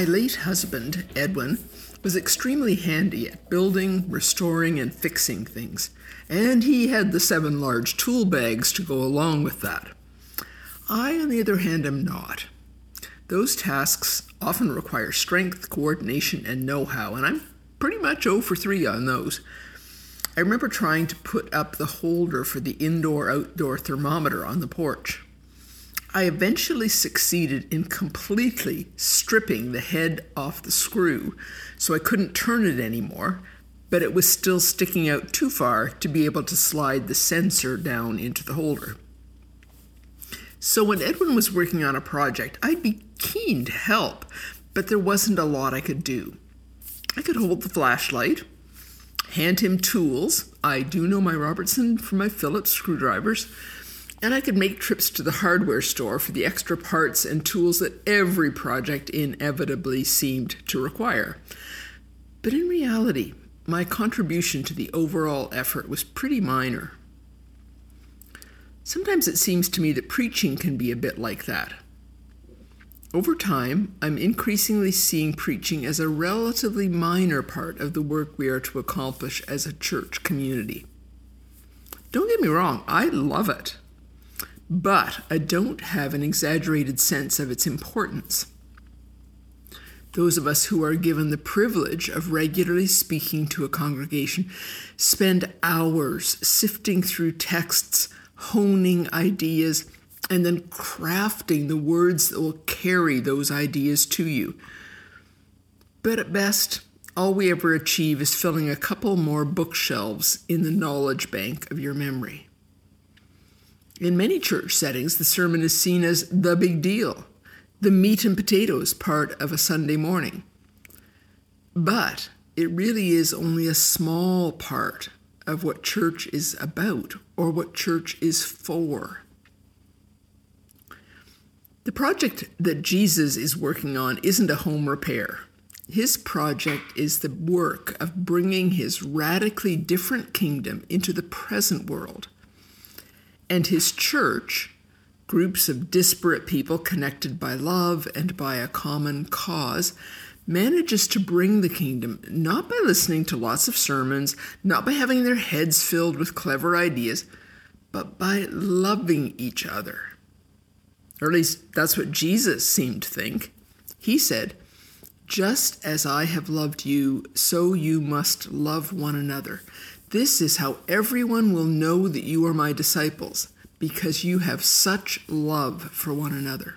My late husband, Edwin, was extremely handy at building, restoring, and fixing things, and he had the seven large tool bags to go along with that. I, on the other hand, am not. Those tasks often require strength, coordination, and know how, and I'm pretty much 0 for 3 on those. I remember trying to put up the holder for the indoor outdoor thermometer on the porch. I eventually succeeded in completely stripping the head off the screw so I couldn't turn it anymore, but it was still sticking out too far to be able to slide the sensor down into the holder. So when Edwin was working on a project, I'd be keen to help, but there wasn't a lot I could do. I could hold the flashlight, hand him tools. I do know my Robertson from my Phillips screwdrivers and I could make trips to the hardware store for the extra parts and tools that every project inevitably seemed to require. But in reality, my contribution to the overall effort was pretty minor. Sometimes it seems to me that preaching can be a bit like that. Over time, I'm increasingly seeing preaching as a relatively minor part of the work we are to accomplish as a church community. Don't get me wrong, I love it but I don't have an exaggerated sense of its importance. Those of us who are given the privilege of regularly speaking to a congregation spend hours sifting through texts, honing ideas, and then crafting the words that will carry those ideas to you. But at best, all we ever achieve is filling a couple more bookshelves in the knowledge bank of your memory. In many church settings, the sermon is seen as the big deal, the meat and potatoes part of a Sunday morning. But it really is only a small part of what church is about or what church is for. The project that Jesus is working on isn't a home repair. His project is the work of bringing his radically different kingdom into the present world and his church, groups of disparate people connected by love and by a common cause, manages to bring the kingdom not by listening to lots of sermons, not by having their heads filled with clever ideas, but by loving each other. Or at least that's what Jesus seemed to think. He said, Just as I have loved you, so you must love one another. This is how everyone will know that you are my disciples, because you have such love for one another.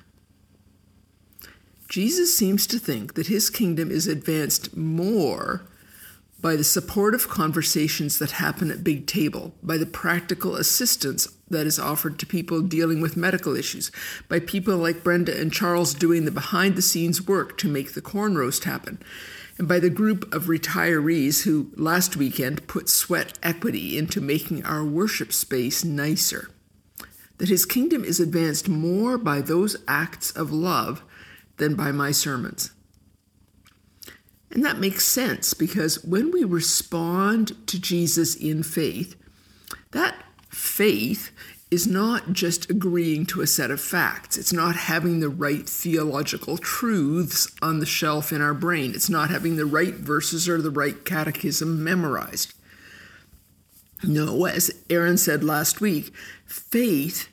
Jesus seems to think that his kingdom is advanced more by the supportive conversations that happen at Big Table, by the practical assistance that is offered to people dealing with medical issues, by people like Brenda and Charles doing the behind the scenes work to make the corn roast happen, and by the group of retirees who last weekend put sweat equity into making our worship space nicer. That his kingdom is advanced more by those acts of love than by my sermons. And that makes sense because when we respond to Jesus in faith, that faith is not just agreeing to a set of facts. It's not having the right theological truths on the shelf in our brain. It's not having the right verses or the right catechism memorized. No, as Aaron said last week, faith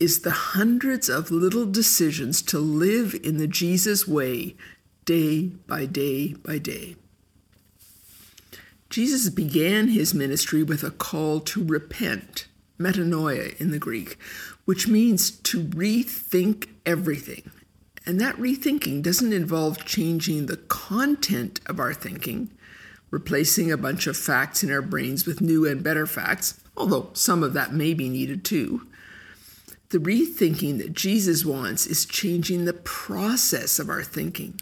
is the hundreds of little decisions to live in the Jesus way day by day by day. Jesus began his ministry with a call to repent metanoia in the Greek, which means to rethink everything. And that rethinking doesn't involve changing the content of our thinking, replacing a bunch of facts in our brains with new and better facts, although some of that may be needed too. The rethinking that Jesus wants is changing the process of our thinking,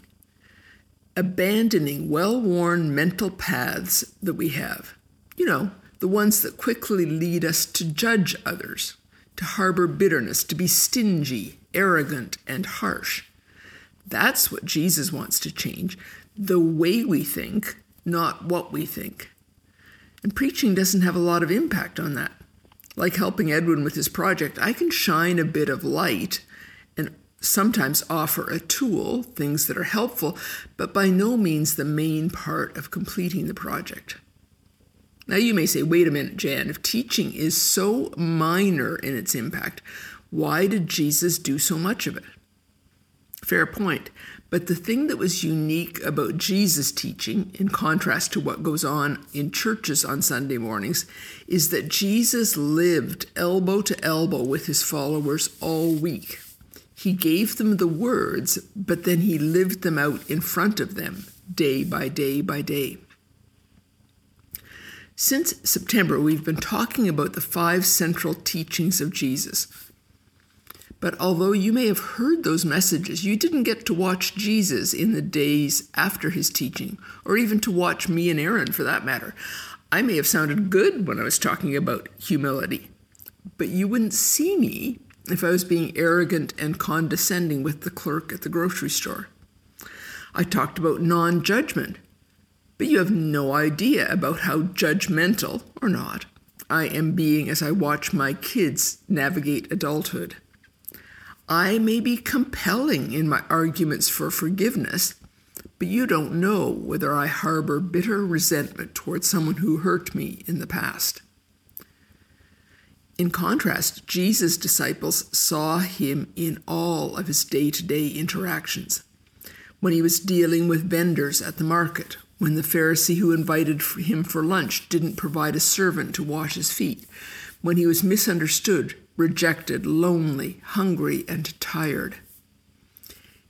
abandoning well worn mental paths that we have. You know, the ones that quickly lead us to judge others, to harbor bitterness, to be stingy, arrogant, and harsh. That's what Jesus wants to change the way we think, not what we think. And preaching doesn't have a lot of impact on that. Like helping Edwin with his project, I can shine a bit of light and sometimes offer a tool, things that are helpful, but by no means the main part of completing the project. Now, you may say, wait a minute, Jan, if teaching is so minor in its impact, why did Jesus do so much of it? Fair point. But the thing that was unique about Jesus' teaching, in contrast to what goes on in churches on Sunday mornings, is that Jesus lived elbow to elbow with his followers all week. He gave them the words, but then he lived them out in front of them, day by day by day. Since September, we've been talking about the five central teachings of Jesus but although you may have heard those messages, you didn't get to watch Jesus in the days after his teaching, or even to watch me and Aaron for that matter. I may have sounded good when I was talking about humility, but you wouldn't see me if I was being arrogant and condescending with the clerk at the grocery store. I talked about non judgment, but you have no idea about how judgmental, or not, I am being as I watch my kids navigate adulthood. I may be compelling in my arguments for forgiveness, but you don't know whether I harbor bitter resentment towards someone who hurt me in the past. In contrast, Jesus' disciples saw him in all of his day to day interactions. When he was dealing with vendors at the market, when the Pharisee who invited him for lunch didn't provide a servant to wash his feet, when he was misunderstood rejected, lonely, hungry, and tired.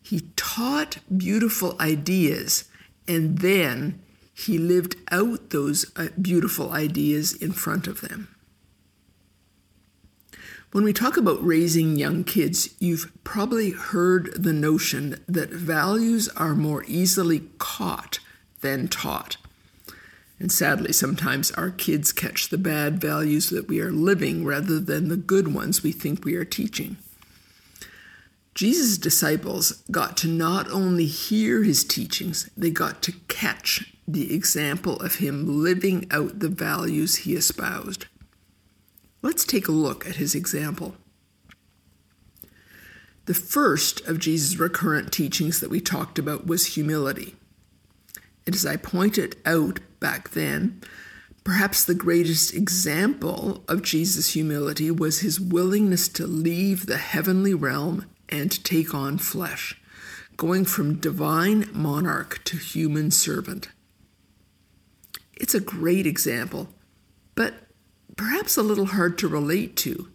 He taught beautiful ideas and then he lived out those uh, beautiful ideas in front of them. When we talk about raising young kids, you've probably heard the notion that values are more easily caught than taught. And sadly, sometimes our kids catch the bad values that we are living rather than the good ones we think we are teaching. Jesus' disciples got to not only hear his teachings, they got to catch the example of him living out the values he espoused. Let's take a look at his example. The first of Jesus' recurrent teachings that we talked about was humility. And as I pointed out back then, perhaps the greatest example of Jesus' humility was his willingness to leave the heavenly realm and take on flesh, going from divine monarch to human servant. It's a great example, but perhaps a little hard to relate to.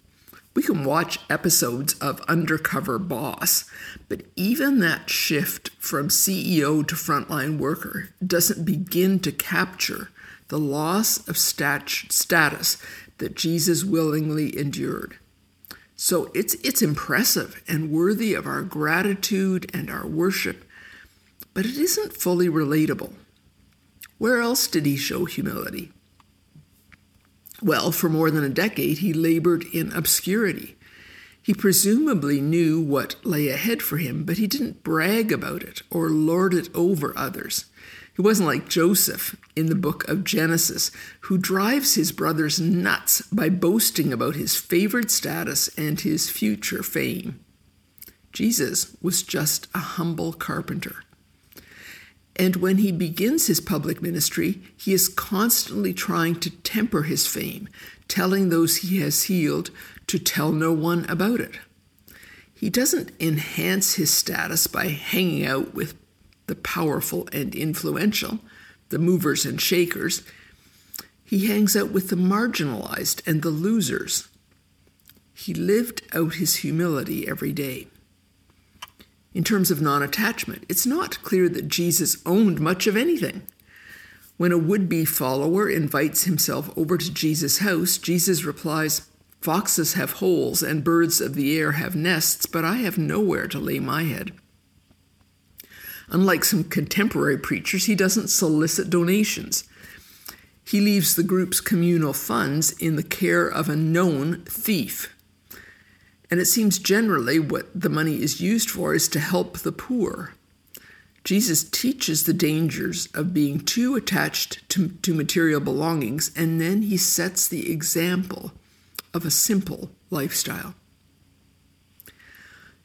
We can watch episodes of Undercover Boss, but even that shift from CEO to frontline worker doesn't begin to capture the loss of stat- status that Jesus willingly endured. So it's, it's impressive and worthy of our gratitude and our worship, but it isn't fully relatable. Where else did he show humility? Well, for more than a decade, he labored in obscurity. He presumably knew what lay ahead for him, but he didn't brag about it or lord it over others. He wasn't like Joseph in the book of Genesis, who drives his brothers nuts by boasting about his favored status and his future fame. Jesus was just a humble carpenter. And when he begins his public ministry, he is constantly trying to temper his fame, telling those he has healed to tell no one about it. He doesn't enhance his status by hanging out with the powerful and influential, the movers and shakers. He hangs out with the marginalized and the losers. He lived out his humility every day in terms of non attachment. It's not clear that Jesus owned much of anything. When a would be follower invites himself over to Jesus' house, Jesus replies, Foxes have holes and birds of the air have nests, but I have nowhere to lay my head. Unlike some contemporary preachers, he doesn't solicit donations. He leaves the group's communal funds in the care of a known thief and it seems generally what the money is used for is to help the poor. Jesus teaches the dangers of being too attached to, to material belongings, and then he sets the example of a simple lifestyle.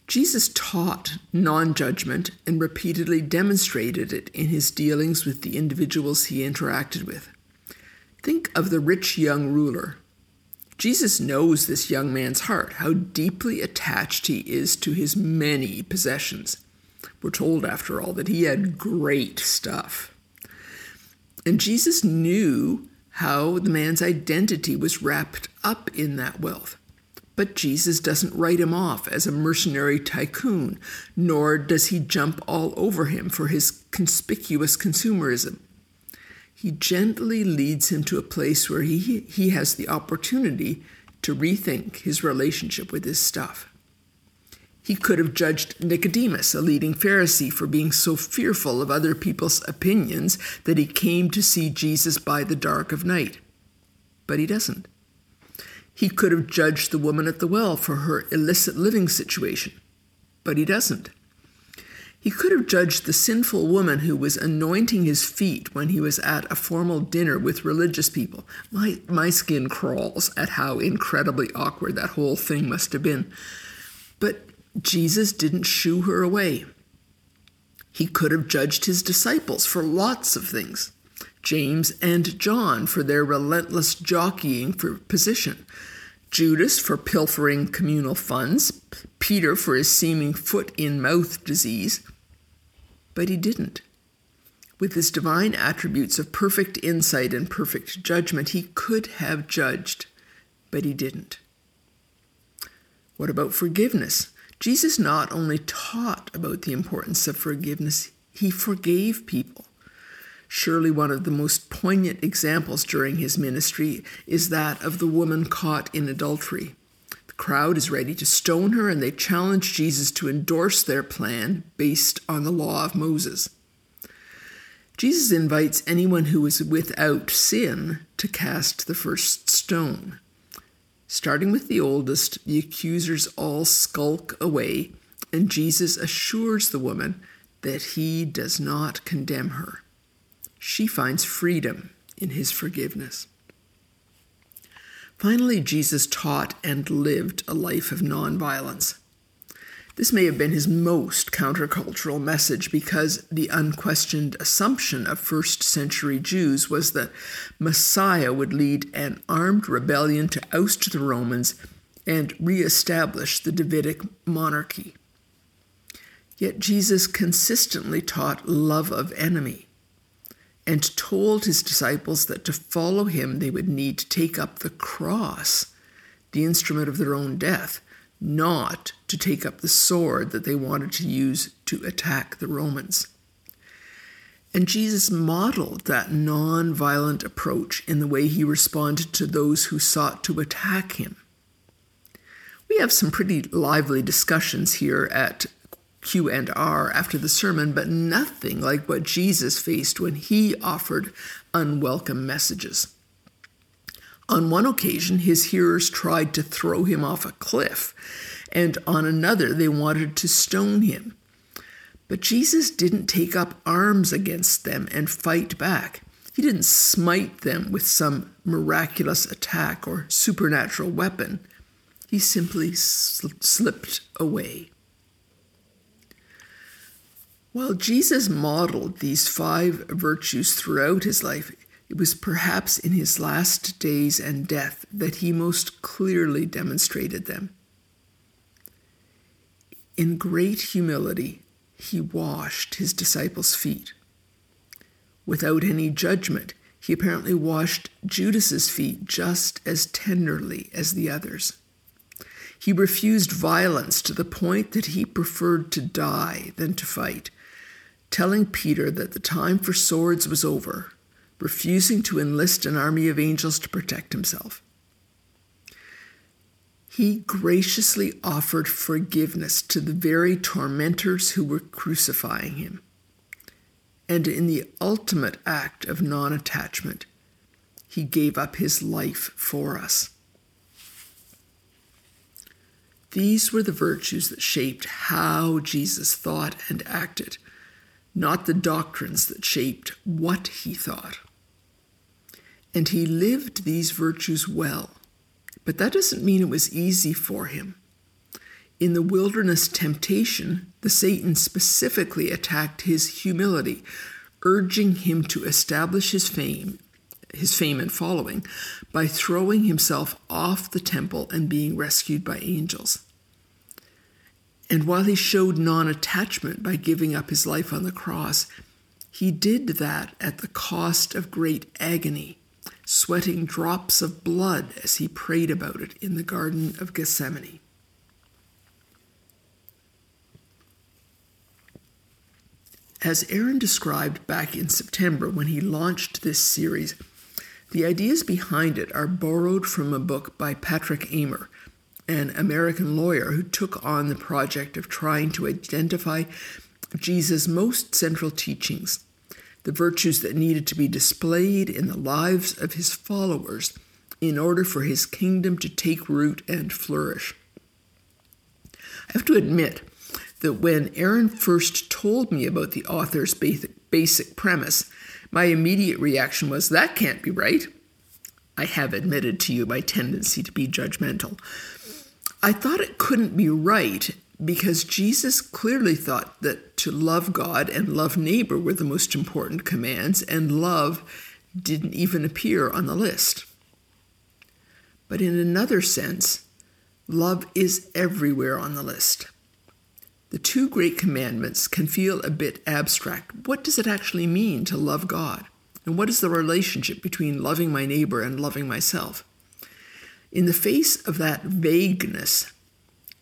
Jesus taught non judgment and repeatedly demonstrated it in his dealings with the individuals he interacted with. Think of the rich young ruler. Jesus knows this young man's heart, how deeply attached he is to his many possessions. We're told, after all, that he had great stuff. And Jesus knew how the man's identity was wrapped up in that wealth. But Jesus doesn't write him off as a mercenary tycoon, nor does he jump all over him for his conspicuous consumerism. He gently leads him to a place where he, he has the opportunity to rethink his relationship with his stuff. He could have judged Nicodemus, a leading Pharisee, for being so fearful of other people's opinions that he came to see Jesus by the dark of night. But he doesn't. He could have judged the woman at the well for her illicit living situation, but he doesn't. He could have judged the sinful woman who was anointing his feet when he was at a formal dinner with religious people. My, my skin crawls at how incredibly awkward that whole thing must have been. But Jesus didn't shoo her away. He could have judged his disciples for lots of things. James and John for their relentless jockeying for position, Judas for pilfering communal funds, Peter for his seeming foot in mouth disease. But he didn't. With his divine attributes of perfect insight and perfect judgment, he could have judged, but he didn't. What about forgiveness? Jesus not only taught about the importance of forgiveness, he forgave people. Surely one of the most poignant examples during his ministry is that of the woman caught in adultery. The crowd is ready to stone her, and they challenge Jesus to endorse their plan based on the law of Moses. Jesus invites anyone who is without sin to cast the first stone. Starting with the oldest, the accusers all skulk away, and Jesus assures the woman that he does not condemn her she finds freedom in his forgiveness. Finally, Jesus taught and lived a life of nonviolence. This may have been his most countercultural message because the unquestioned assumption of first century Jews was that Messiah would lead an armed rebellion to oust the Romans and reestablish the Davidic monarchy. Yet Jesus consistently taught love of enemy and told his disciples that to follow him they would need to take up the cross, the instrument of their own death, not to take up the sword that they wanted to use to attack the Romans. And Jesus modeled that non-violent approach in the way he responded to those who sought to attack him. We have some pretty lively discussions here at Q and R after the sermon, but nothing like what Jesus faced when he offered unwelcome messages. On one occasion, his hearers tried to throw him off a cliff, and on another, they wanted to stone him. But Jesus didn't take up arms against them and fight back. He didn't smite them with some miraculous attack or supernatural weapon. He simply sl- slipped away. While Jesus modeled these five virtues throughout his life, it was perhaps in his last days and death that he most clearly demonstrated them. In great humility, he washed his disciples' feet. Without any judgment, he apparently washed Judas's feet just as tenderly as the others. He refused violence to the point that he preferred to die than to fight telling Peter that the time for swords was over, refusing to enlist an army of angels to protect himself. He graciously offered forgiveness to the very tormentors who were crucifying him. And in the ultimate act of non attachment, he gave up his life for us. These were the virtues that shaped how Jesus thought and acted not the doctrines that shaped what he thought. And he lived these virtues well, but that doesn't mean it was easy for him. In the wilderness temptation, the Satan specifically attacked his humility, urging him to establish his fame, his fame and following, by throwing himself off the temple and being rescued by angels. And while he showed non attachment by giving up his life on the cross, he did that at the cost of great agony, sweating drops of blood as he prayed about it in the Garden of Gethsemane. As Aaron described back in September when he launched this series, the ideas behind it are borrowed from a book by Patrick Amer, an American lawyer who took on the project of trying to identify Jesus' most central teachings, the virtues that needed to be displayed in the lives of his followers in order for his kingdom to take root and flourish. I have to admit that when Aaron first told me about the author's basic premise, my immediate reaction was, that can't be right. I have admitted to you my tendency to be judgmental. I thought it couldn't be right because Jesus clearly thought that to love God and love neighbor were the most important commands, and love didn't even appear on the list. But in another sense, love is everywhere on the list. The two great commandments can feel a bit abstract. What does it actually mean to love God? And what is the relationship between loving my neighbor and loving myself? In the face of that vagueness,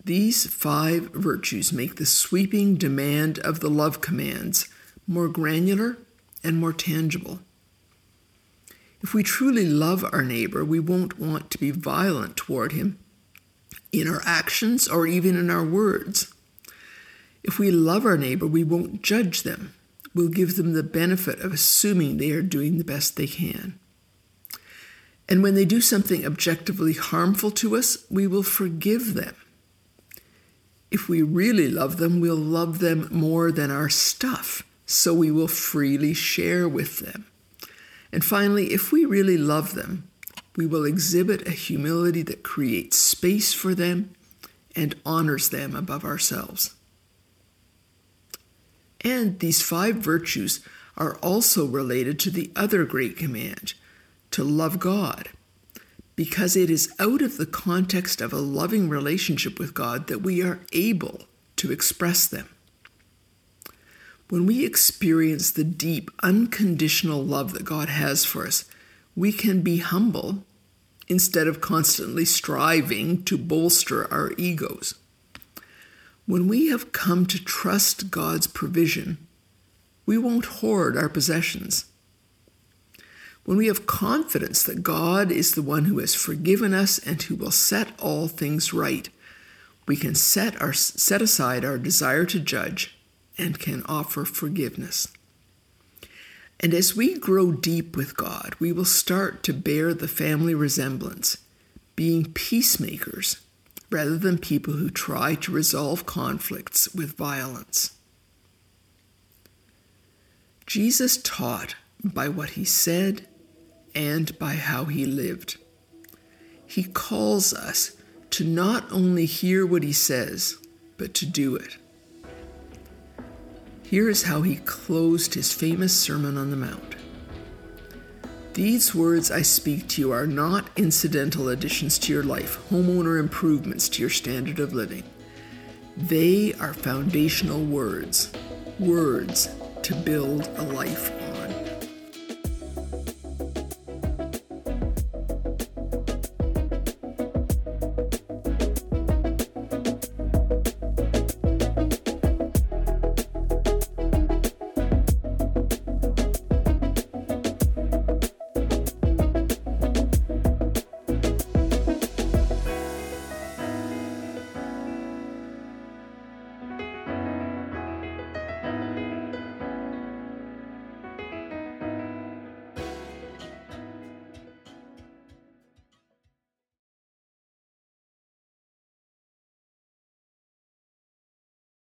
these five virtues make the sweeping demand of the love commands more granular and more tangible. If we truly love our neighbor, we won't want to be violent toward him in our actions or even in our words. If we love our neighbor, we won't judge them. We'll give them the benefit of assuming they are doing the best they can. And when they do something objectively harmful to us, we will forgive them. If we really love them, we'll love them more than our stuff, so we will freely share with them. And finally, if we really love them, we will exhibit a humility that creates space for them and honors them above ourselves. And these five virtues are also related to the other great command to love God, because it is out of the context of a loving relationship with God that we are able to express them. When we experience the deep, unconditional love that God has for us, we can be humble instead of constantly striving to bolster our egos. When we have come to trust God's provision, we won't hoard our possessions when we have confidence that God is the one who has forgiven us and who will set all things right, we can set, our, set aside our desire to judge and can offer forgiveness. And as we grow deep with God, we will start to bear the family resemblance, being peacemakers rather than people who try to resolve conflicts with violence. Jesus taught by what he said and by how he lived. He calls us to not only hear what he says, but to do it. Here is how he closed his famous Sermon on the Mount. These words I speak to you are not incidental additions to your life, homeowner improvements to your standard of living. They are foundational words, words to build a life